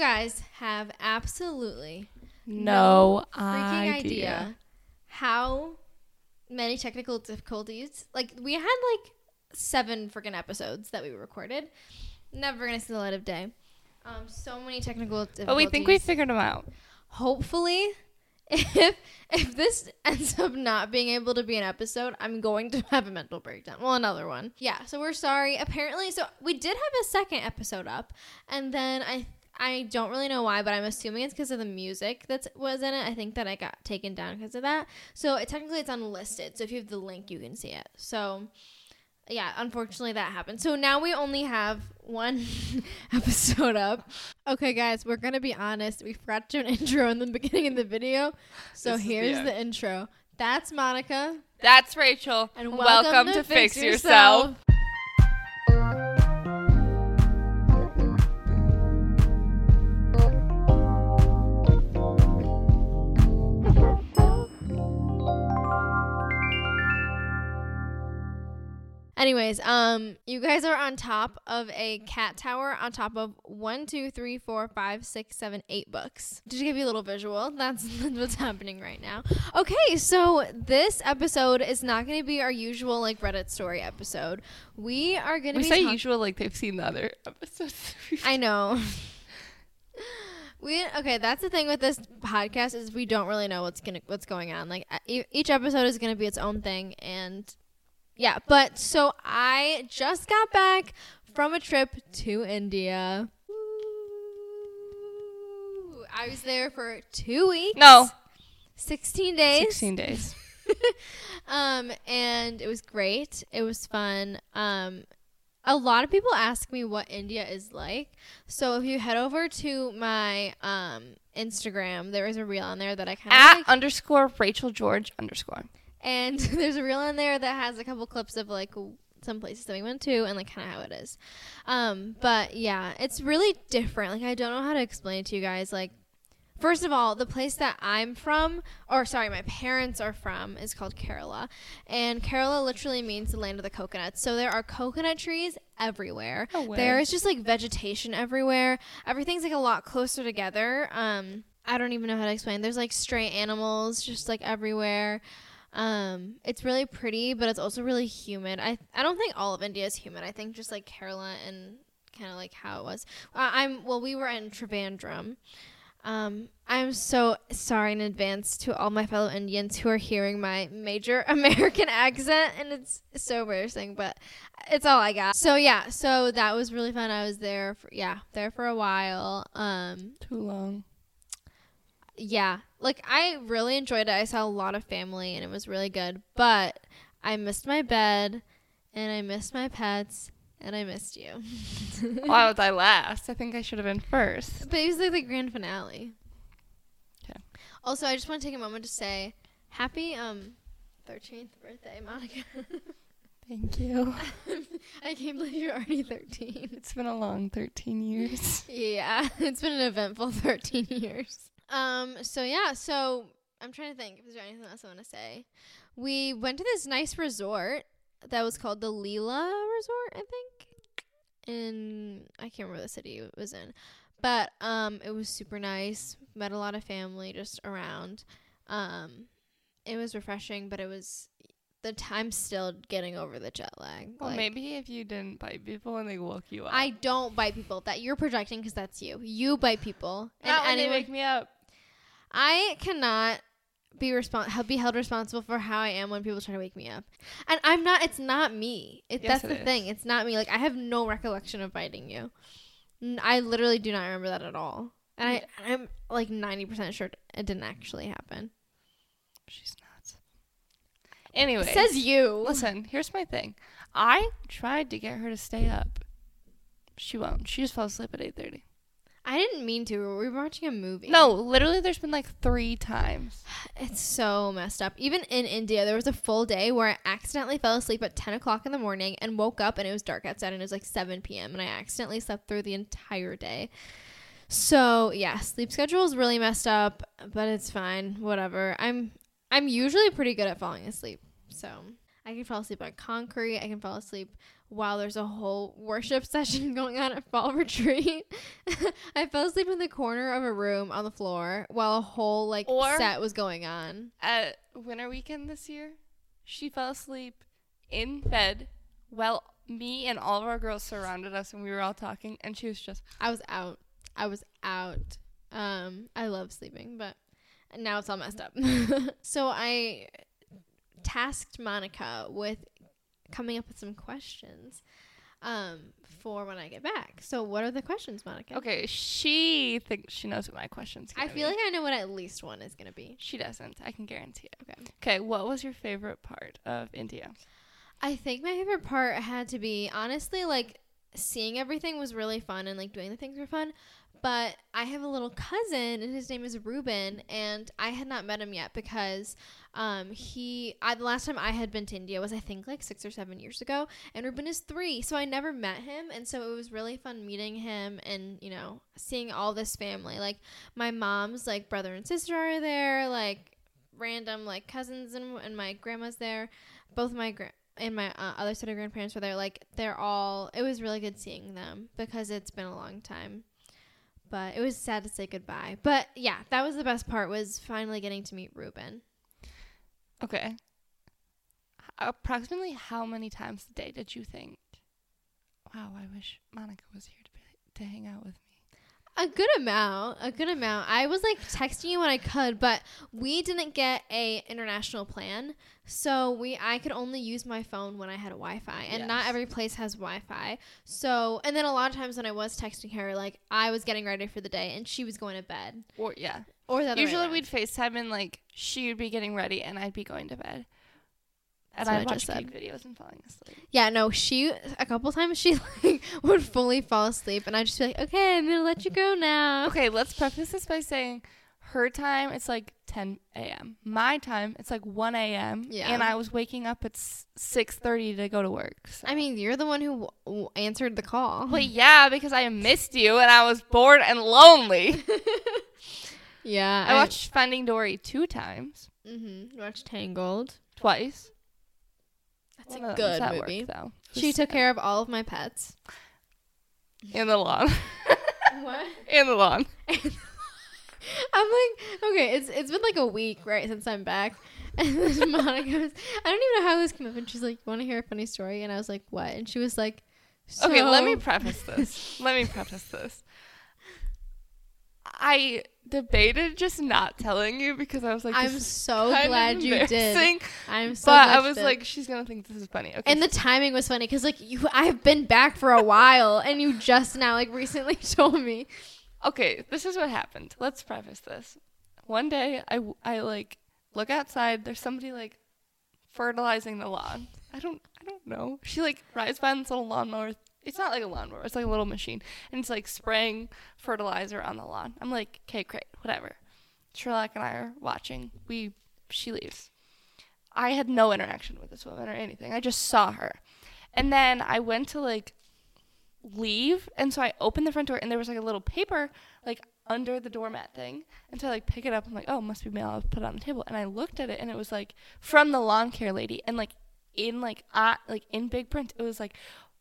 guys have absolutely No, freaking idea. idea how many technical difficulties. Like we had like seven freaking episodes that we recorded. Never gonna see the light of day. Um, so many technical difficulties. But we think we figured them out. hopefully if if this ends up not being able to be an episode i'm going to have a mental breakdown well another one yeah so we're sorry apparently so we did have a second episode up and then i i don't really know why but i'm assuming it's because of the music that was in it i think that i got taken down because of that so it, technically it's unlisted so if you have the link you can see it so yeah, unfortunately that happened. So now we only have one episode up. Okay, guys, we're gonna be honest. We forgot to do an intro in the beginning of the video. So This is the here's the intro. That's Monica. That's Rachel. And welcome, to, Fix Yourself. Anyways, um, you guys are on top of a cat tower on top of one, two, three, four, five, six, seven, eight books. Just to give you a little visual, that's what's happening right now. Okay, so this episode is not going to be our usual like Reddit story episode. We are going to be say talk- usual like they've seen the other episodes. I know. We okay. That's the thing with this podcast is we don't really know what's gonna what's going on. Like e- each episode is gonna be its own thing, and yeah. But so I just got back from a trip to India. Ooh, I was there for two weeks. no, sixteen days. 16 days. um, and it was great. It was fun. Um, a lot of people ask me what India is like. So if you head over to my um Instagram, there is a reel on there that I kind of At like, underscore Rachel George underscore. And there's a reel on there that has a couple clips of like some places that we went to and like kind of how it is. Um, but yeah, it's really different. Like I don't know how to explain it to you guys. Like First of all, the place that I'm from, or sorry, my parents are from, is called Kerala. And Kerala literally means the land of the coconuts. So there are coconut trees everywhere. Way. There is just like vegetation everywhere. Everything's like a lot closer together. Um, I don't even know how to explain. There's like stray animals just like everywhere. Um, it's really pretty, but it's also really humid. I I don't think all of India is humid. I think just like Kerala and kind of like how it was. Uh, I'm well, we were in Trivandrum. Um, I'm so sorry in advance to all my fellow Indians who are hearing my major American accent, and it's so embarrassing, but it's all I got. So yeah, so that was really fun. I was there for yeah, there for a while. Um, Too long. Yeah, like I really enjoyed it. I saw a lot of family, and it was really good. But I missed my bed, and I missed my pets, and I missed you. Why was I last? I think I should have been first. But it was like the grand finale. 'Kay. Also, I just want to take a moment to say happy um 13th birthday, Monica. Thank you. I can't believe you're already 13. It's been a long 13 years. Yeah, it's been an eventful 13 years. Um so yeah, so I'm trying to think if there's anything else I want to say. We went to this nice resort that was called the Leela Resort, I think. In I can't remember the city it was in. But um it was super nice. Met a lot of family just around. Um it was refreshing, but it was the time still getting over the jet lag. Well, Like, maybe if you didn't bite people and they woke you up. I don't bite people. That you're projecting because that's you. You bite people. And Not when they wake me up. I cannot be respon- be held responsible for how I am when people try to wake me up. And I'm not. It's not me. It, Yes, that's it the thing. It's not me. Like I have no recollection of biting you. N- I literally do not remember that at all. And I, I'm like 90% sure it didn't actually happen. She's nuts. Anyway, Says you. listen. Here's my thing. I tried to get her to stay up. She won't. She just fell asleep at 8:30. I didn't mean to. We were watching a movie. No, literally, there's been like three times. It's so messed up. Even in India, there was a full day where I accidentally fell asleep at 10 o'clock in the morning and woke up and it was dark outside and it was like 7 p.m. and I accidentally slept through the entire day. So yeah, sleep schedule is really messed up, but it's fine. Whatever. I'm I'm usually pretty good at falling asleep. So I can fall asleep on concrete. I can fall asleep while there's a whole worship session going on at fall retreat. I fell asleep in the corner of a room on the floor while a whole like Or- set was going on. At winter weekend this year, she fell asleep in bed while me and all of our girls surrounded us and we were all talking and she was just I was out. I was out. Um, I love sleeping, but now it's all messed up. so I tasked Monica with coming up with some questions um, for when I get back. So what are the questions, Monica? okay, she thinks she knows what my question's I feel be. like I know what at least one is gonna be. she doesn't. I can guarantee it. Okay. Okay, what was your favorite part of India? I think my favorite part had to be honestly like seeing everything was really fun and like doing the things were fun. But I have a little cousin and his name is Ruben and I had not met him yet because um he I the last time I had been to India was I think like 6 or 7 years ago and Ruben is 3 so I never met him and so it was really fun meeting him and you know seeing all this family like my mom's like brother and sister are there like random like cousins and, and my grandma's there both my gra- and my uh, other set of grandparents were there. Like they're all. It was really good seeing them because it's been a long time. But it was sad to say goodbye. But yeah, that was the best part was finally getting to meet Ruben. Okay. Approximately how many times a day did you think, wow, I wish Monica was here to, be, to hang out with me? A good amount, a good amount. I was like texting you when I could, but we didn't get a international plan, so we I could only use my phone when I had a Wi-Fi, and not every place has Wi-Fi. So, and then a lot of times when I was texting her, like I was getting ready for the day, and she was going to bed, Or, yeah. Or Usually we'd FaceTime and, like, she would be getting ready and I'd be going to bed. That's and I'd I watch cake videos and falling asleep. Yeah, no, she a couple times she like would fully fall asleep, and I'd just be like, "Okay, I'm gonna let you go now." Okay, let's preface this by saying her time it's like 10 a.m. My time it's like 1 a.m. Yeah. And I was waking up at 6:30 to go to work. so- I mean, you're the one who w- w- answered the call. Well, yeah, because I missed you and I was bored and lonely. yeah, I watched Finding Dory two times, Mm-hmm. Watched Tangled. twice. That's One a of them was good at work, movie. though. She Just took care of all of my pets. in the lawn. What? in the lawn. I'm like, okay, it's it's been like a week right since I'm back, and then Monica was, I don't even know how this came up, and she's like, "You want to hear a funny story?" And I was like, "What?" And she was like, Okay, let me preface this. let me preface this. I debated just not telling you because I was like, I'm so glad you did. I'm so. but I was did. like, she's gonna think this is funny. Okay, and the timing was funny because like you, I've been back for a while, and you just now like recently told me. okay, this is what happened. Let's preface this. One day, I I like look outside. There's somebody like fertilizing the lawn. I don't I don't know. She like rides by on this little lawnmower. It's not like a lawnmower. It's like a little machine, and it's like spraying fertilizer on the lawn. I'm like, okay, great, whatever. Sherlock and I are watching. We she leaves. I had no interaction with this woman or anything. I just saw her, and then I went to like leave, and so I opened the front door, and there was like a little paper like under the doormat thing, and so I like pick it up. I'm like, oh, must be mail. I'll put it on the table, and I looked at it, and it was like from the lawn care lady, and like in like uh, like in big print, it was like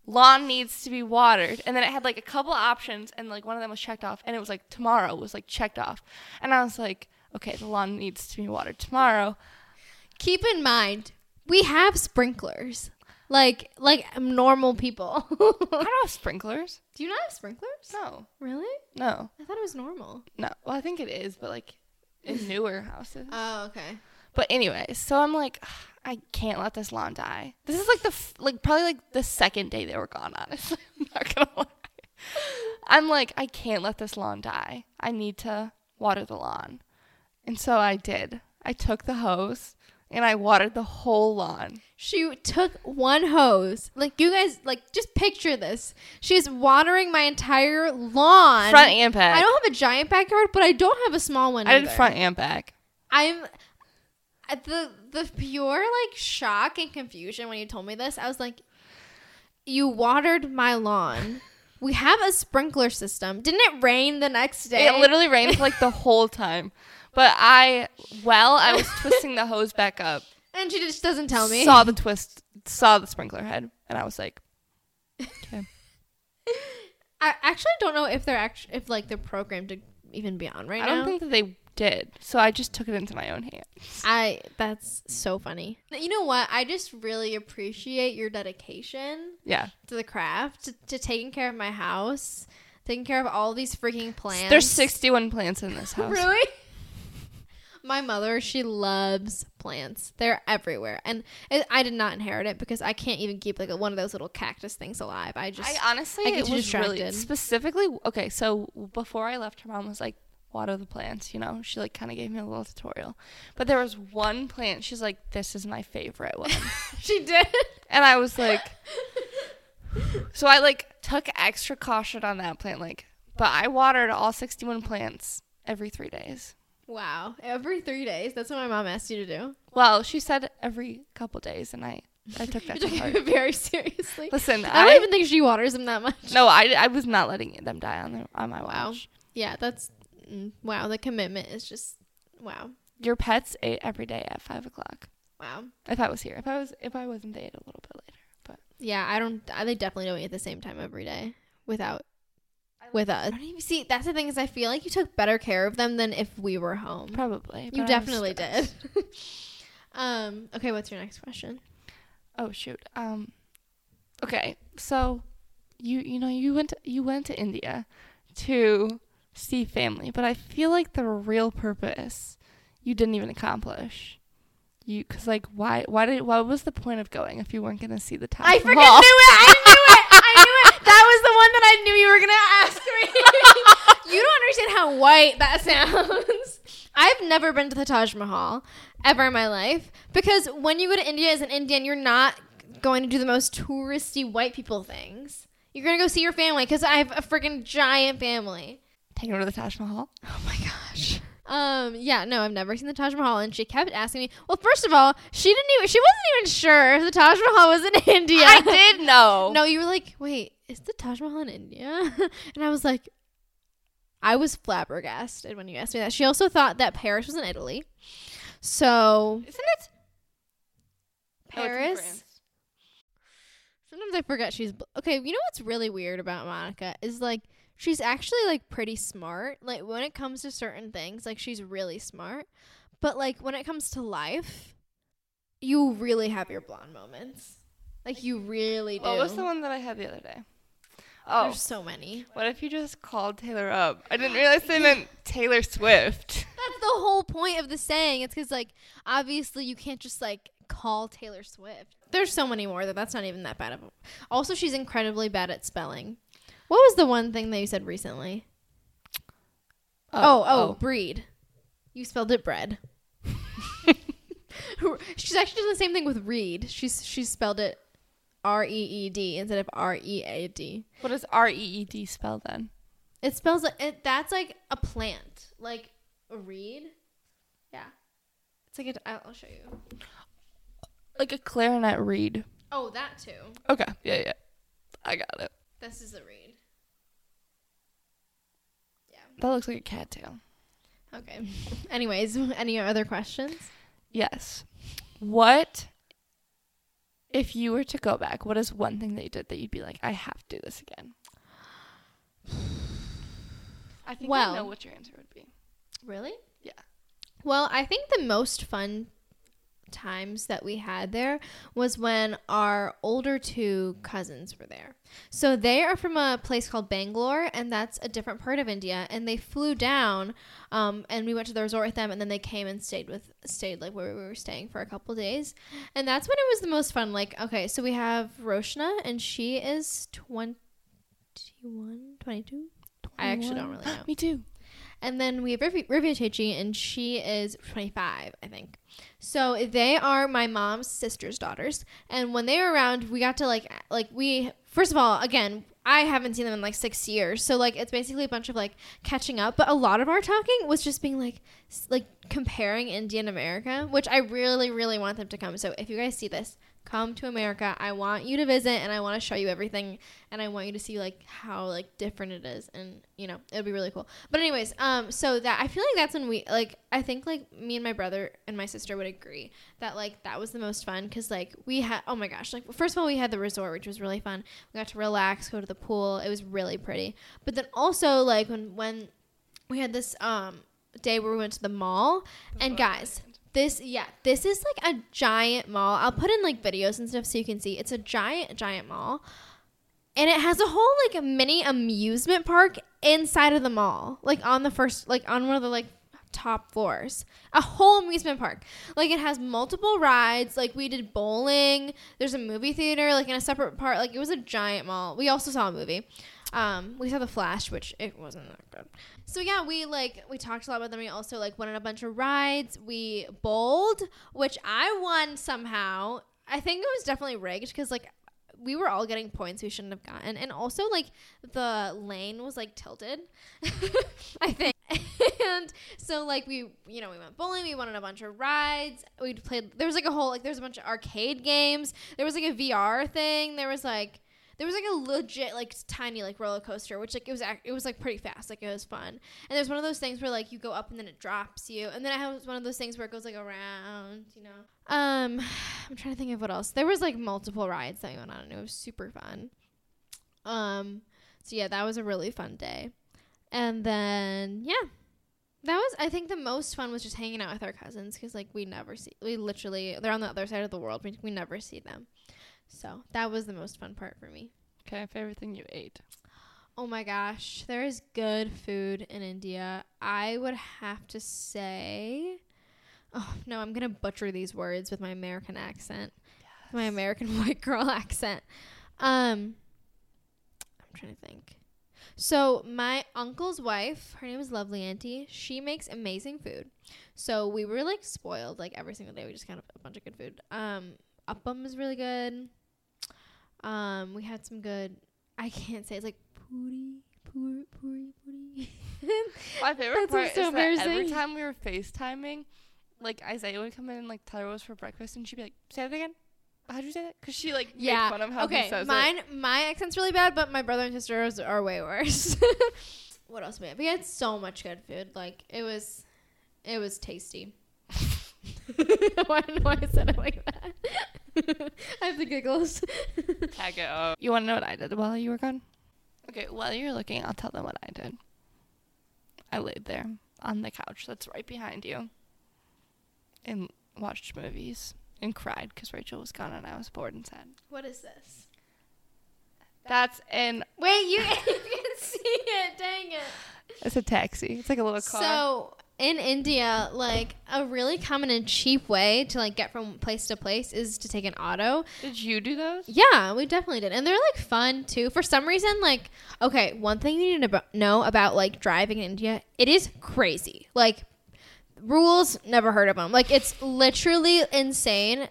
lawn needs to be watered, and then it had like a couple options, and like one of them was checked off, and it was like tomorrow was like checked off, and I was like, okay, the lawn needs to be watered tomorrow. Keep in mind, we have sprinklers, like like normal people. I don't have sprinklers. Do you not have sprinklers? No, Really? no, I thought it was normal. no. Well, I think it is, but like in newer houses. Oh, okay. But anyway, so I'm like, I can't let this lawn die. This is like the f- like probably like the second day they were gone. Honestly, I'm not gonna lie. I'm like, I can't let this lawn die. I need to water the lawn, and so I did. I took the hose and I watered the whole lawn. She took one hose. Like you guys, like just picture this. She's watering my entire lawn. front and back. I don't have a giant backyard, but I don't have a small one. I did either. front and back. I'm the the pure like shock and confusion when you told me this. I was like, "You watered my lawn. We have a sprinkler system. Didn't it rain the next day? It literally rained for like the whole time. But I, well, I was twisting the hose back up. and she just doesn't tell me. Saw the twist, saw the sprinkler head, and I was like, Okay. I actually don't know if they're actually if like they're programmed to even be on right I now. don't think that they did. So I just took it into my own hands. I that's so funny. You know what? I just really appreciate your dedication Yeah. to the craft, to, to taking care of my house, taking care of all these freaking plants. There's 61 plants in this house. Really? My mother, she loves plants. They're everywhere, and it, I did not inherit it because I can't even keep like a, one of those little cactus things alive. I just I honestly I get it was really distracted. specifically okay. So before I left, her mom was like, "Water the plants," you know. She like kind of gave me a little tutorial, but there was one plant. She's like, "This is my favorite one," she did. and I was like, so I like took extra caution on that plant, like, but I watered all sixty-one plants every three days. Wow, every three days. That's what my mom asked you to do. Well, she said every couple days, and I I took that You to very seriously. Listen, I I, don't even think she waters them that much. no, I, I was not letting them die on their, on my Wow. watch. Yeah, that's wow. The commitment is just wow, Your pets ate every day at five o'clock. wow. If I was here, if I was, if I wasn't, they ate a little bit later. But yeah, I don't. I, they definitely don't eat at the same time every day without with us. I don't even see. That's the thing is, I feel like you took better care of them than if we were home. Probably. You but I was definitely did. um. Okay, what's your next question? Oh shoot. Um. Okay, so you you know you went to, you went to India to see family, but I feel like the real purpose you didn't even accomplish. You because like why why did what was the point of going if you weren't gonna see the Taj Mahal? I freaking knew it. I knew it. I knew it. That was the one that I knew you were gonna ask me. you don't understand how white that sounds. I've never been to the Taj Mahal ever in my life because when you go to India as an Indian, you're not going to do the most touristy white people things. You're gonna go see your family because I have a freaking giant family. Take her to the Taj Mahal. Oh my gosh. Um. Yeah. No, I've never seen the Taj Mahal, and she kept asking me. Well, first of all, she didn't even. She wasn't even sure if the Taj Mahal was in India. I did know. No, you were like, wait, is the Taj Mahal in India? and I was like, I was flabbergasted when you asked me that. She also thought that Paris was in Italy. So isn't it? Oh, Paris. France. Sometimes I forget she's bl- okay. You know what's really weird about Monica is like she's actually like pretty smart. Like when it comes to certain things, like she's really smart. But like when it comes to life, you really have your blonde moments. Like you really do. What was the one that I had the other day? Oh, There's so many. what if you just called Taylor up? I didn't realize they meant Taylor Swift. That's the whole point of the saying. It's because like obviously you can't just like call Taylor Swift. There's so many more that that's not even that bad of. A- also, she's incredibly bad at spelling. What was the one thing that you said recently? Oh, oh, oh, oh. breed. You spelled it bread. she's actually done the same thing with reed. She's she's spelled it R E E D instead of R E A D. What does R E E D spell then? It spells like it, that's like a plant, like a reed. Yeah, it's like a. I'll I'll show you. Like a clarinet reed. Oh, that too. Okay. Yeah, yeah. I got it. This is a reed. Yeah. That looks like a cattail. Okay. Anyways, any other questions? Yes. What if you were to go back, what is one thing that you did that you'd be like, I have to do this again? I think Well- I know what your answer would be. Really? Yeah. Well, I think the most fun times that we had there was when our older two cousins were there. So they are from a place called Bangalore, and that's a different part of India. And they flew down, um, and we went to the resort with them, and then they came and stayed with stayed like where we were staying for a couple days, and that's when it was the most fun. Like, okay, so we have Roshna, and she is 21, 22. I actually don't really know. Me too. And then we have Rivia Techi, and she is 25, I think. So they are my mom's sister's daughters. And when they were around, we got to like, like we, first of all, again, I haven't seen them in like six years. So like, it's basically a bunch of like catching up. But a lot of our talking was just being like, like comparing India and America, which I really, really want them to come. So if you guys see this, come to America. I want you to visit and I want to show you everything and I want you to see like how like different it is and you know, it'll be really cool. But anyways, um so that I feel like that's when we like I think like me and my brother and my sister would agree that like that was the most fun cuz like we had oh my gosh, like first of all we had the resort which was really fun. We got to relax, go to the pool. It was really pretty. But then also like when when we had this um day where we went to the mall and guys this yeah this is like a giant mall. I'll put in like videos and stuff so you can see. It's a giant giant mall. And it has a whole like mini amusement park inside of the mall. Like on the first like on one of the like top floors. A whole amusement park. Like it has multiple rides. Like we did bowling. There's a movie theater like in a separate part. Like it was a giant mall. We also saw a movie um we saw the flash which it wasn't that good so yeah, we like we talked a lot about them. We also like went on a bunch of rides. We bowled, which I won somehow. I think it was definitely rigged because like we were all getting points we shouldn't have gotten, and also like the lane was like tilted. I think, and so like we you know we went bowling. We went on a bunch of rides. We played. There was like a whole like there was a bunch of arcade games. There was like a VR thing. There was like there was like a legit like tiny like roller coaster which like it was ac- it was like pretty fast like it was fun. And there's one of those things where like you go up and then it drops you. And then i have one of those things where it goes like around you know? Um i'm trying to think of what else. There was like multiple rides that went on and it was super fun. Um so yeah that was a really fun day. And then yeah. That was i think the most fun was just hanging out with our cousins because like we never see we literally they're on the other side of the world we, we never see them so that was the most fun part for me. Okay, favorite thing you ate. Oh my gosh, there is good food in India. I would have to say, oh no, I'm gonna butcher these words with my American accent, yes. my American white girl accent. Um, I'm trying to think. So my uncle's wife, her name is Lovely Auntie. She makes amazing food. So we were like spoiled, like every single day. We just got a bunch of good food. Um, appam is really good. Um, we had some good. I can't say it's like puri, puri, puri, puri. My favorite part so is that every time we were FaceTiming, like Isaiah would come in and like tell her what was for breakfast, and she'd be like, "Say that again." How'd you say that? Because she like yeah. made fun of how okay, he says mine, it. my accent's really bad, but my brother and sisters are way worse. what else we had? We had so much good food. Like it was, it was tasty. I don't know why I said it like that. I have the giggles. Tag it up. You want to know what I did while you were gone? Okay, while you're looking, I'll tell them what I did. I laid there on the couch that's right behind you and watched movies and cried because Rachel was gone and I was bored and sad. What is this? That's an. Wait, you, you can see it. Dang it. It's a taxi. It's like a little car. So in India, like a really common and cheap way to like get from place to place is to take an auto. Did you do those? Yeah, we definitely did, and they're like fun too. For some reason, like okay, one thing you need to know about like driving in India, it is crazy. Like rules, never heard of them. Like it's literally insane.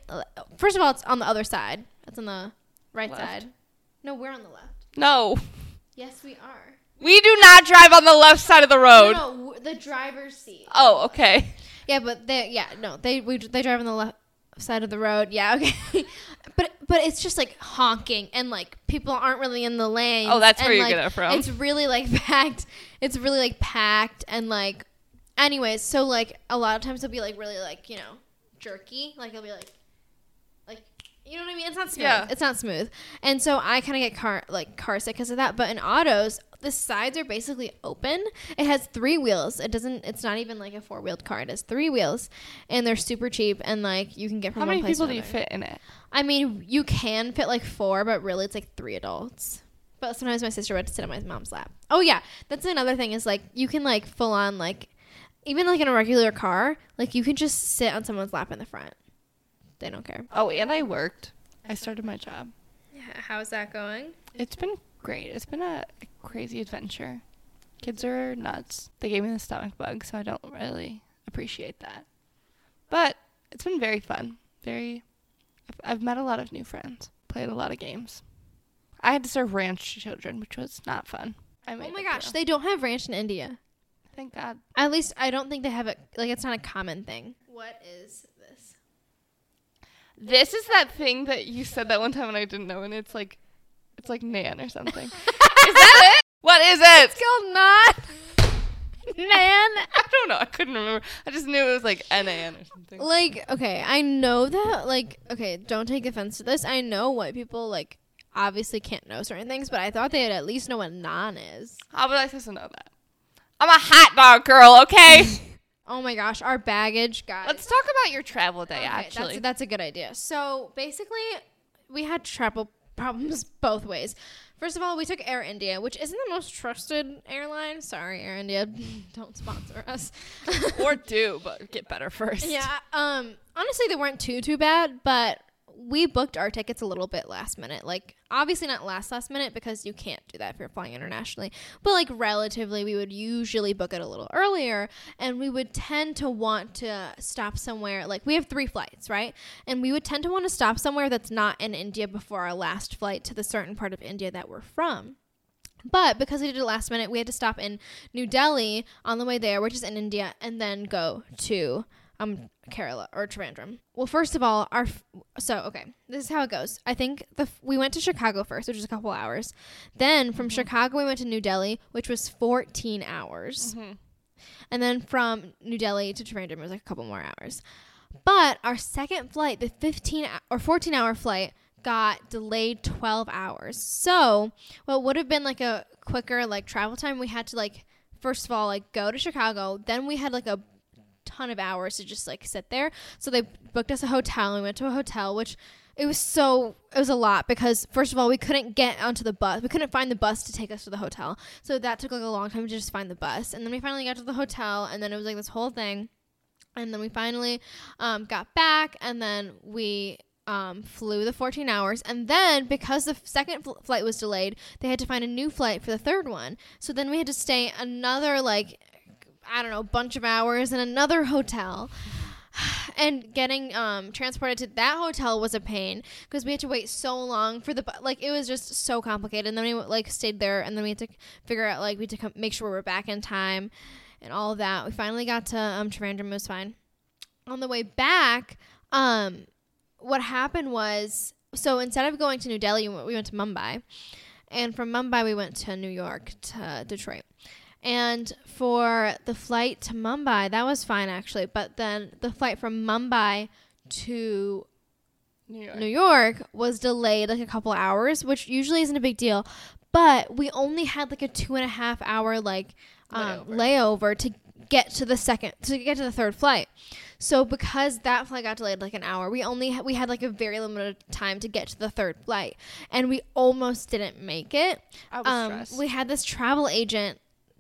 First of all, it's on the other side. It's on the right left. side. No, we're on the left. No. Yes, we are. We do not drive on the left side of the road. No, no the driver's seat. Oh, okay. Yeah, but they yeah no they we they drive on the left side of the road. Yeah, okay. but but it's just like honking and like people aren't really in the lane. Oh, that's where you like, get it from. It's really like packed. It's really like packed and like. Anyways, so like a lot of times it'll be like really like you know jerky. Like it'll be like like you know what I mean? It's not smooth. Yeah. It's not smooth. And so I kind of get car like car sick because of that. But in autos, the sides are basically open. It has three wheels. It doesn't. It's not even like a four wheeled car. It has three wheels, and they're super cheap. And like you can get from how many people do you fit in it? I mean, you can fit like four, but really it's like three adults. But sometimes my sister would sit on my mom's lap. Oh yeah, that's another thing. Is like you can like full on like even like in a regular car, like you can just sit on someone's lap in the front. They don't care. Oh, and I worked. I started my job. Yeah, how's that going? It's been great. It's been a, a crazy adventure. Kids are nuts. They gave me the stomach bug, so I don't really appreciate that. But it's been very fun. Very. I've, I've met a lot of new friends. Played a lot of games. I had to serve ranch to children, which was not fun. I oh my gosh, they don't have ranch in India. Thank God. At least I don't think they have it. Like it's not a common thing. What is this? This is that thing that you said that one time and I didn't know, and it's like, it's like Nan or something. is that it? What is it? It's called not man. I don't know. I couldn't remember. I just knew it was like N-A-N or something. Like, okay, I know that. Like, okay, don't take offense to this. I know white people like obviously can't know certain things, but I thought they'd at least know what naan is. Oh, How would I supposed to know that? I'm a hot dog girl, okay? Oh my gosh, our baggage, guys. Let's talk about your travel day, Okay, actually. That's, that's a good idea. So basically, we had travel problems both ways. First of all, we took Air India, which isn't the most trusted airline. Sorry, Air India, don't sponsor us. or do, but get better first. yeah. Um. Honestly, they weren't too too bad, but we booked our tickets a little bit last minute. Like obviously not last last minute because you can't do that if you're flying internationally. But like relatively, we would usually book it a little earlier, and we would tend to want to stop somewhere. Like we have three flights, right? And we would tend to want to stop somewhere that's not in India before our last flight to the certain part of India that we're from. But because we did it last minute, we had to stop in New Delhi on the way there, which is in India, and then go to um Kerala or Trivandrum. Well, first of all, our f- so okay, this is how it goes. I think the f- we went to Chicago first, which is a couple hours. Then from Chicago we went to New Delhi, which was 14 hours. And then from New Delhi to Trivandrum was like a couple more hours. But our second flight, the 15 or 14 hour flight, got delayed 12 hours. So, what would have been like a quicker like travel time, we had to like first of all like go to Chicago, then we had like a ton of hours to just like sit there. So they booked us a hotel and we went to a hotel which it was so it was a lot because first of all we couldn't get onto the bus we couldn't find the bus to take us to the hotel. So that took like a long time to just find the bus. And then we finally got to the hotel and then it was like this whole thing. And then we finally um, got back and then we um, flew the 14 hours. And then because the second fl- flight was delayed they had to find a new flight for the third one. So then we had to stay another like i don't know bunch of hours in another hotel. And getting um, transported to that hotel was a pain because we had to wait so long for the bu- like it was just so complicated. And then we like stayed there and then we had to figure out like we had to come, make sure we were back in time and all of that. We finally got to um Trivandrum it was fine. On the way back um what happened was so instead of going to New Delhi we went to Mumbai. And from Mumbai we went to New York to Detroit and for the flight to Mumbai, that was fine actually. But then the flight from Mumbai to New York. New York was delayed like a couple hours, which usually isn't a big deal. But we only had like a two and a half hour like um, Layover. layover to get to the second to get to the third flight. So because that flight got delayed like an hour, we only ha- we had like a very limited time to get to the third flight, and we almost didn't make it. I was Um, stressed. we had this travel agent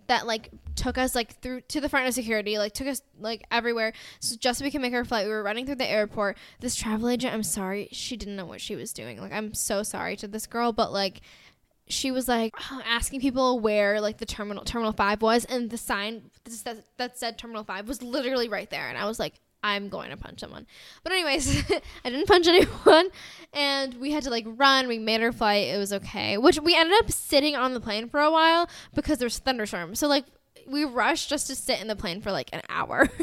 that like took us like through to the front of security, like took us like everywhere, so just so we can make our flight. We were running through the airport. This travel agent, I'm sorry, she didn't know what she was doing. Like I'm so sorry to this girl, but like she was like asking people where like the terminal terminal 5 was and the sign that said, that said terminal 5 was literally right there and i was like i'm going to punch someone. But anyways i didn't punch anyone and we had to like run. We made our flight. It was okay. Which we ended up sitting on the plane for a while because there's thunderstorms. So like we rushed just to sit in the plane for like an hour.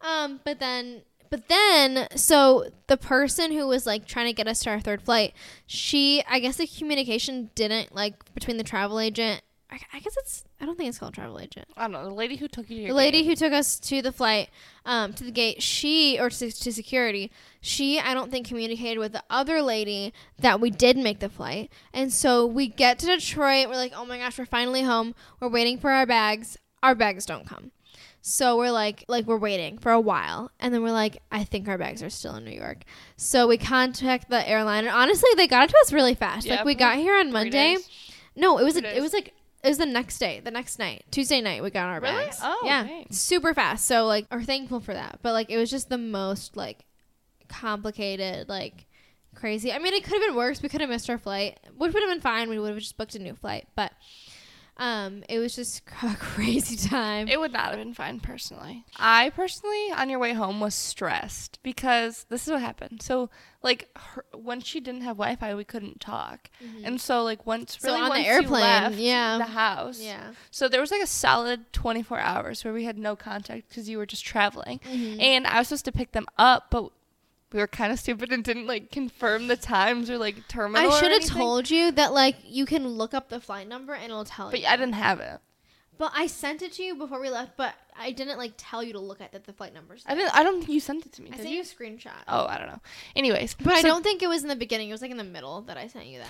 Um but then but then so the person who was like trying to get us to our third flight she i guess the communication didn't like between the travel agent i, I guess it's i don't think it's called travel agent. I don't know. The lady who took you to your the lady gate. who took us to the flight um, to the gate she or to, to security she i don't think communicated with the other lady that we did make the flight. And so we get to detroit. We're like oh my gosh we're finally home. We're waiting for our bags. Our bags don't come. So we're like like we're waiting for a while. And then we're like i think our bags are still in new york. So we contact the airline and honestly they got it to us really fast. Yeah, like we got here on monday. no, it was a, it was like it was the next day, the next night, Tuesday night. We got our Really? bags. Oh, yeah, dang. super fast. So like, we're thankful for that. But like, it was just the most like complicated, like crazy. I mean, it could have been worse. We could have missed our flight, which would have been fine. We would have just booked a new flight. But um, it was just a crazy time. It would not have been fine personally. I personally, on your way home, was stressed because this is what happened. So, like, her, when she didn't have Wi Fi, we couldn't talk. And so, like, once, really So on the once you airplane, left yeah. the house. yeah. So there was like a solid 24 hours where we had no contact because you were just traveling. Mm-hmm. And I was supposed to pick them up, but we were kind of stupid and didn't like confirm the times or like terminal. I should have told you that like you can look up the flight number and it'll tell but you. But I didn't have it. But I sent it to you before we left, but I didn't like tell you to look at that the flight numbers. I didn't. I don't think you sent it to me. I sent you? you a screenshot. Oh, I don't know. Anyways, But I don't think it was in the beginning. It was like in the middle that I sent you that.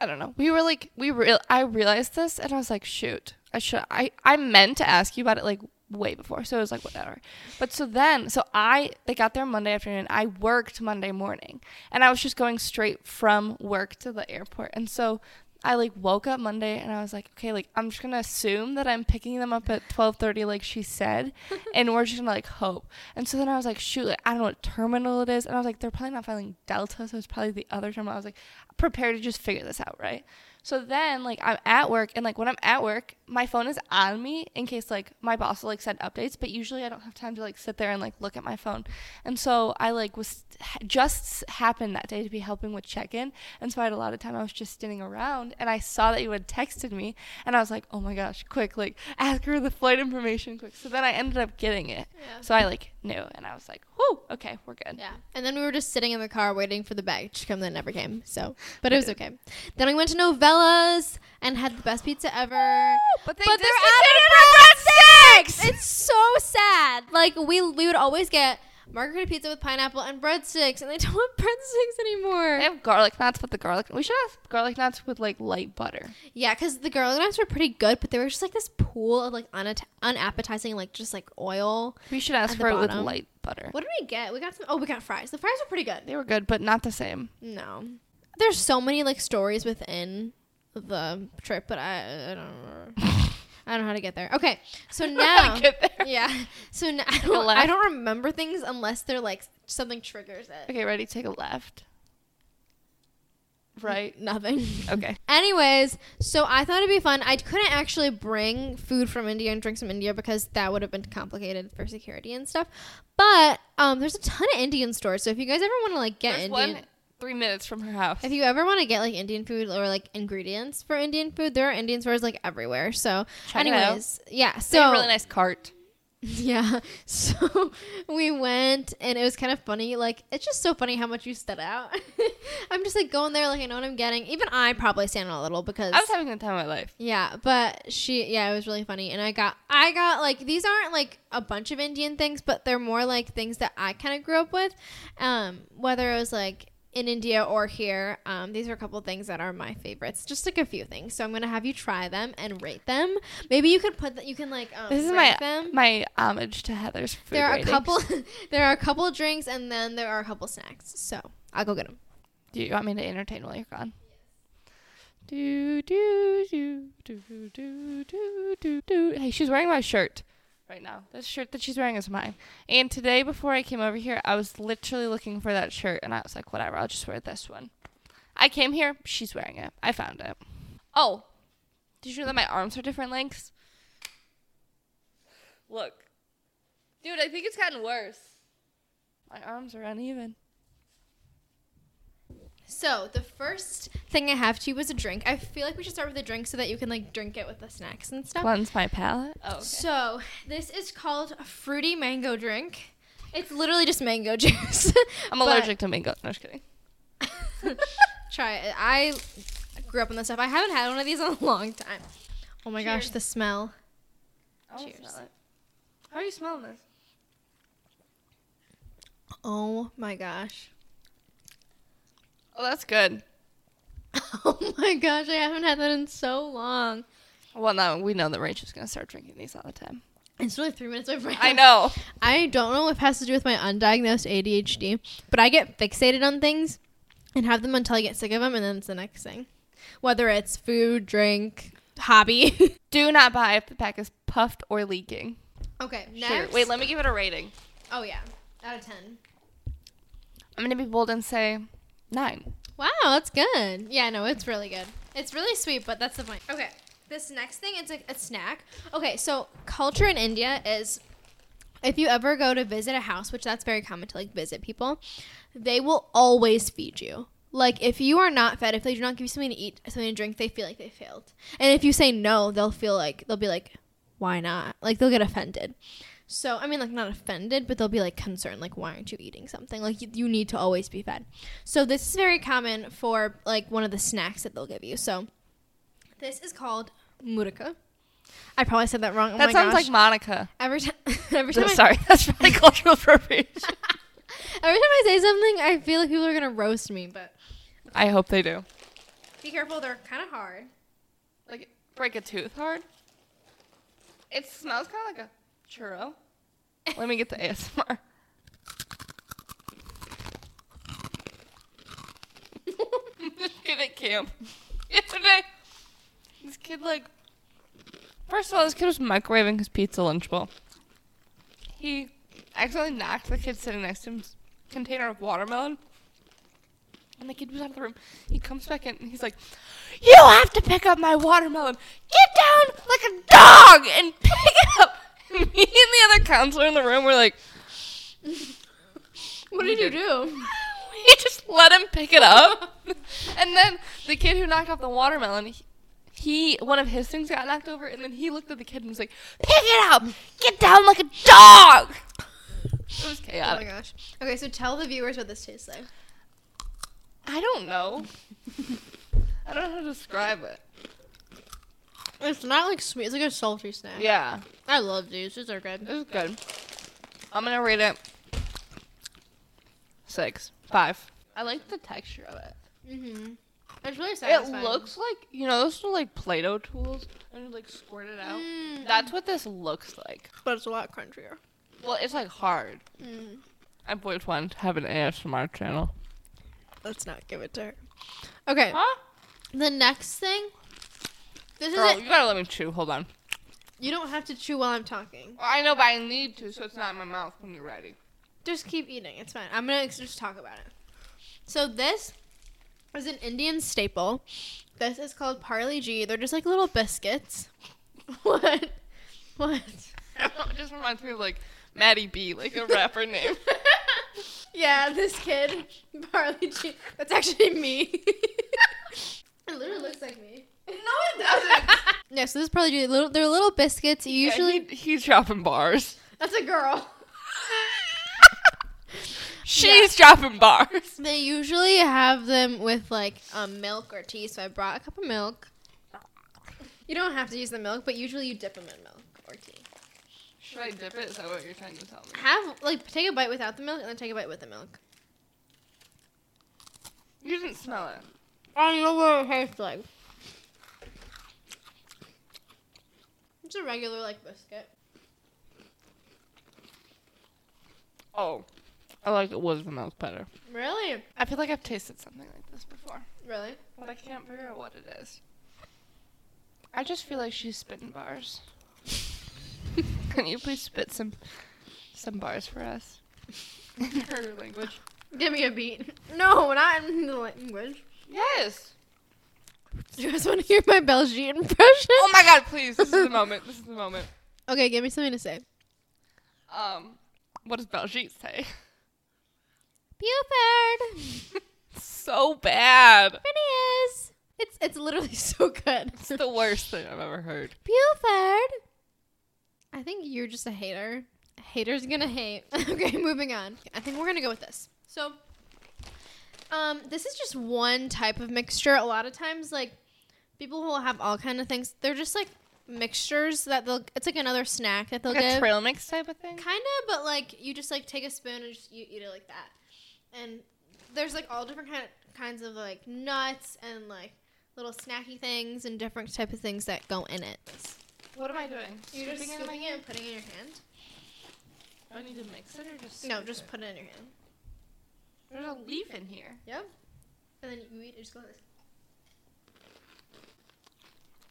I don't know. We were like, we real. I realized this, and I was like, shoot, I should. I I meant to ask you about it like way before, so it was like whatever. But so then, so I they got there Monday afternoon. I worked Monday morning, and I was just going straight from work to the airport, and so. I like woke up Monday and I was like, okay, like I'm just gonna assume that I'm picking them up at 12:30, like she said, and we're just gonna like hope. And so then I was like, shoot, like I don't know what terminal it is, and I was like, they're probably not filing Delta, so it's probably the other terminal. I was like, prepared to just figure this out, right? So then, like, I'm at work, and like when I'm at work, my phone is on me in case like my boss will like send updates. But usually, I don't have time to like sit there and like look at my phone. And so I like was just happened that day to be helping with check-in, and so I had a lot of time. I was just standing around, and I saw that you had texted me, and I was like, oh my gosh, quick, like ask her the flight information, quick. So then I ended up getting it. Yeah. So I like knew, and I was like, whoo, okay, we're good. Yeah. And then we were just sitting in the car waiting for the bag to come that never came. So, but it was okay. Then we went to Novella's and had the best pizza ever. But they But they're out our breadsticks. It's so sad. Like we we would always get margarita pizza with pineapple and breadsticks, and they don't have breadsticks anymore. They have garlic knots with the garlic. We should have garlic knots with like light butter. Yeah, because the garlic knots were pretty good, but they were just like this pool of like unat- unappetizing, like just like oil. We should ask for it with light butter. What did we get? We got some. Oh, we got fries. The fries were pretty good. They were good, but not the same. No, there's so many like stories within the trip, but I, I don't know. I don't know how to get there. Okay, so now. Get there. Yeah. So now I don't. I don't remember things unless they're like something triggers it. Okay, ready? Take a left. Right. Nothing. Okay. Anyways, so I thought it'd be fun. I couldn't actually bring food from India and drinks from India because that would have been complicated for security and stuff. But um, there's a ton of Indian stores. So if you guys ever want to like get There's Indian, one three minutes from her house. if you ever want to get like Indian food or like ingredients for Indian food, there are Indian stores like everywhere. So, Check anyways, yeah. So really nice cart. Yeah. So we went and it was kind of funny. Like it's just so funny how much you stood out. I'm just like going there like I know what I'm getting. Even I probably stand out a little because I was having the time of my life. yeah, but she yeah, it was really funny. And I got I got like these aren't like a bunch of Indian things, but they're more like things that I kind of grew up with. Um whether it was like in India or here, um, these are a couple things that are my favorites. Just like a few things. So I'm gonna have you try them and rate them. Maybe you could put that. You can like um, This is my them my homage to Heather's food there are a couple there are a couple drinks and then there are a couple snacks so i'll go get them Do you want me to entertain while you're gone? Do do do do do do do do. Hey, she's wearing my shirt right now. This shirt that she's wearing is mine. And today, before I came over here, I was literally looking for that shirt, and I was like, whatever, I'll just wear this one. I came here, she's wearing it. I found it. Oh, did you know that my arms are different lengths? Look, dude, I think it's gotten worse. My arms are uneven. So the first thing i have to you was a drink i feel like we should start with a drink so that you can like drink it with the snacks and stuff Cleanse my palate. Oh, okay. so this is called a fruity mango drink it's literally just mango juice I'm allergic to mango. No, just kidding. try it i grew up on this stuff i haven't had one of these in a long time oh my gosh the smell I wanna Cheers. smell it. How are you smelling this? oh my gosh Oh, that's good. oh my gosh i haven't had that in so long Well, now we know that Rachel's gonna start drinking these all the time. it's really three minutes away from my I know. I don't know if it has to do with my undiagnosed ADHD, but I get fixated on things and have them until I get sick of them, and then it's the next thing. Whether it's food, drink, hobby. Do not buy if the pack is puffed or leaking. okay, next. Sure. Wait, let me give it a rating. Oh yeah, out of ten. I'm gonna be bold and say nine. Wow, that's good. Yeah, no, it's really good. It's really sweet, but that's the point. Okay, this next thing is a, a snack. Okay, so culture in India is if you ever go to visit a house, which that's very common to like visit people, they will always feed you. Like if you are not fed, if they do not give you something to eat, something to drink, they feel like they failed. And if you say no, they'll feel like they'll be like, why not? Like they'll get offended. So, I mean, like, not offended, but they'll be like concerned, like, why aren't you eating something? Like, you, you need to always be fed. So, this is very common for like one of the snacks that they'll give you. So, this is called muraka. I probably said that wrong. Oh that sounds gosh. like Monica. every time, every time, I, Sorry, that's probably cultural appropriation. every time I say something, I feel like people are gonna roast me. But I hope they do. be careful; they're kind of hard. Like break a tooth hard. It smells kind of like a churro. Let me get the ASMR. this kid at camp yesterday. This kid like. First of all, this kid was microwaving his pizza lunchable. He accidentally knocked the kid sitting next to him's container of watermelon. And the kid was out of the room. He comes back in and he's like, You have to pick up my watermelon. Get down like a dog and pick it up. Me and the other counselor in the room were like, What did you do? We just let him pick it up. and then the kid who knocked off the watermelon, he, he, one of his things got knocked over, and then he looked at the kid and was like, Pick it up. Get down like a dog. It was Oh my chaotic. gosh. Okay, so tell the viewers what this tastes like. I don't know. I don't know how to describe it. It's not like sweet. It's like a salty snack. Yeah. I love these. These are good. good. was good. I'm gonna rate it six, five. I like the texture of it. Mm-hmm. It's really satisfying. It looks like you know those are like Play-Doh tools and you like squirt it out. Mm, That's what this looks like. but it's a lot crunchier. Well, it's like hard. Mm. I've always wanted to have an ASMR channel. Let's not give it to her. Okay. Huh? The next thing. This Girl, is it. you gotta let me chew. Hold on. You don't have to chew while I'm talking. I know, but I need to, so it's not in my mouth when you're ready. Just keep eating. It's fine. I'm gonna just talk about it. So this is an Indian staple. This is called Parle-G. They're just like little biscuits. what? What? it just reminds me of like Maddie B, like a rapper name. yeah, this kid, Parle-G. That's actually me. it literally looks like me. No, it doesn't. Yeah, so this is Parle-G. Little, they're little biscuits. You usually he, he's dropping bars. that's a girl. She's dropping bars. They usually have them with like um, milk or tea. So I brought a cup of milk. You don't have to use the milk, but usually you dip them in milk or tea. Should I dip it? Is that what you're trying to tell me? Have like take a bite without the milk and then take a bite with the milk. You didn't smell it. I know what it tastes like. It's a regular like biscuit. Oh, I like it with the milk better. Really? I feel like I've tasted something like this before, Really? but I can't figure out what it is. I just feel like she's spitting bars. Can you please spit some some bars for us in her language? Give me a beat. No, not in the language. Yes. Do you guys want to hear my Belgian impression? Oh my god, please! This is the moment. This is the moment. Okay, give me something to say. Um, what does Belgique say? Buford. so bad. It is. It's it's literally so good. It's the worst thing I've ever heard. Buford. I think you're just a hater. Haters gonna hate. okay, moving on. I think we're gonna go with this. So, um, this is just one type of mixture. A lot of times, like people will have all kind of things. They're just like mixtures that they'll. It's like another snack that they'll get. Like a trail mix type of thing. Kind of, but like you just like take a spoon and just you eat it like that. And there's like all different kind of, kinds of like nuts and like little snacky things and different type of things that go in it. What am I doing? You're just Scooping it in my hand? and putting it in your hand. Do I need to mix it or just? No, scoop just it? put it in your hand. There's a leaf in here. Yep. And then you eat it. Just go like this.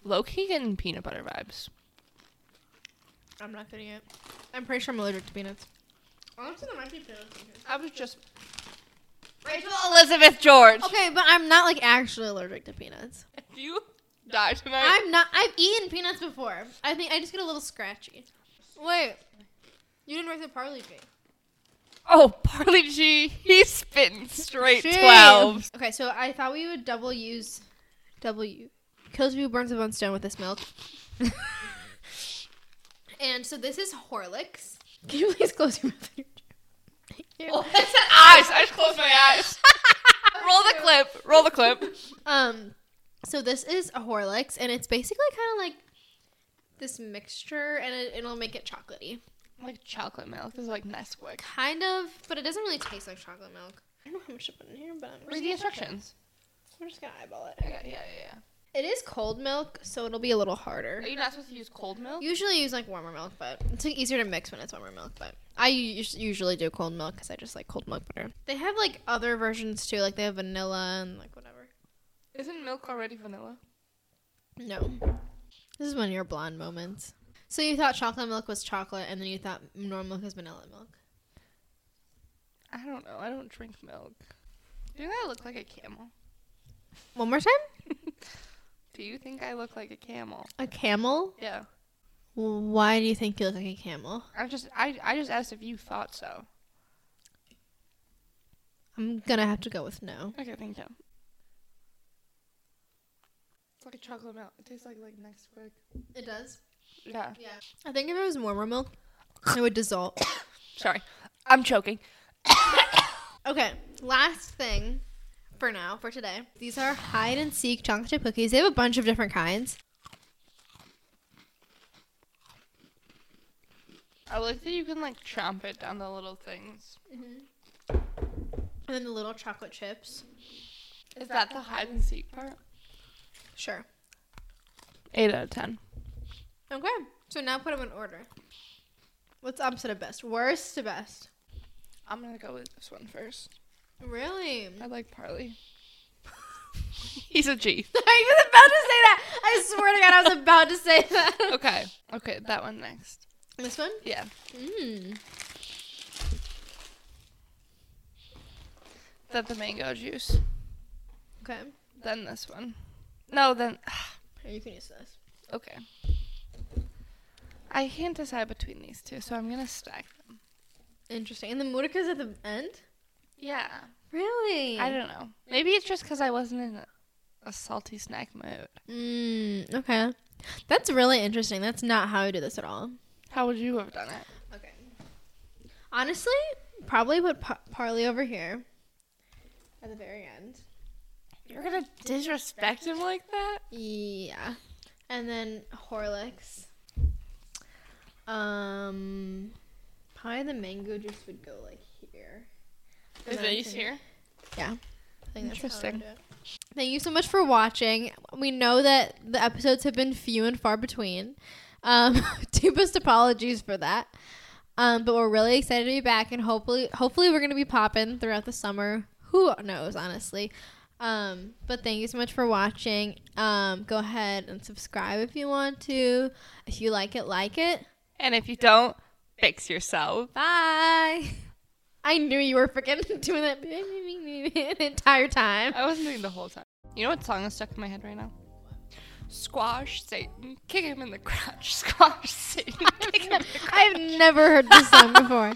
Low key getting peanut butter vibes. I'm not getting it. I'm pretty sure I'm allergic to peanuts. Honestly, there might be peanuts in here. I was just. Rachel Elizabeth George. Okay, but I'm not like actually allergic to peanuts. If you die tonight, I'm not. I've eaten peanuts before. I think I just get a little scratchy. Wait, you didn't write the parley G. oh Parle-G, he's spitting straight Jeez. twelves. Okay, so I thought we would double use W. Kills you, burns of one stone with this milk. and so this is Horlicks. Can you please close your mouth? Thank you. Oh, I said eyes. I just closed my eyes. Roll the clip. Roll the clip. Um, so this is a Horlicks, and it's basically kind of like this mixture, and it, it'll make it chocolatey. Like chocolate milk. This is like Nesquik. Kind of, but it doesn't really taste like chocolate milk. I don't know how much to put in here, but I'm Read the instructions. We're just gonna eyeball it. Yeah, yeah, yeah, yeah. It is cold milk, so it'll be a little harder. Are you not supposed to use cold milk? Usually use like warmer milk, but it's like, easier to mix when it's warmer milk. But I us- usually do cold milk because I just like cold milk better. They have like other versions too, like they have vanilla and like whatever. Isn't milk already vanilla? No, this is one of your blonde moments. So you thought chocolate milk was chocolate, and then you thought normal milk is vanilla milk. I don't know. I don't drink milk. Do you I look like a camel? One more time. Do you think I look like a camel? A camel? Yeah. Why do you think you look like a camel? I just I I just asked if you thought so. I'm gonna have to go with no. Okay, thank you. It's like a chocolate milk. It tastes like like Nesquik. It does. Yeah. Yeah. I think if it was warmer milk, it would dissolve. Sorry, I'm choking. Okay, last thing for now, for today. These are hide and seek chocolate chip cookies. They have a bunch of different kinds. I like that you can like chomp it down the little things. Mm-hmm. And then the little chocolate chips. Is that the hide and seek part? Sure. Eight out of ten. Okay, so now put them in order. What's opposite of best? Worst to best. I'm gonna go with this one first. Really? I like Parle. He's a G. I was about to say that. I swear to God, I was about to say that. Okay. Okay, that one next. This one? Yeah. Mmm. Then the mango juice. Okay. Then this one. No, then Here, you can use this. okay. I can't decide between these two, so I'm gonna stack them. Interesting. And the Murukku's at the end? Yeah. Really? I don't know. Maybe it's just because I wasn't in a, a salty snack mood. Mmm. Okay. That's really interesting. That's not how I do this at all. How would you have done it? Okay. Honestly, probably put par- Parle over here at the very end. You're gonna disrespect him like that? Yeah. And then Horlicks. Um, probably the mango juice would go like here. And Is these here? Yeah. I think that's how Interesting. would do it. Thank you so much for watching. We know that the episodes have been few and far between. Um, deepest apologies for that. Um, but we're really excited to be back, and hopefully, hopefully, we're gonna be popping throughout the summer. Who knows, honestly. Um, but thank you so much for watching. Um, go ahead and subscribe if you want to. If you like it, like it. And if you don't, fix yourself. Bye. I knew you were freaking doing that the entire time. I wasn't doing the whole time. You know what song is stuck in my head right now? Squash Satan. Kick him in the crotch. Squash Satan. Kick him in the crotch. I've never heard this song before.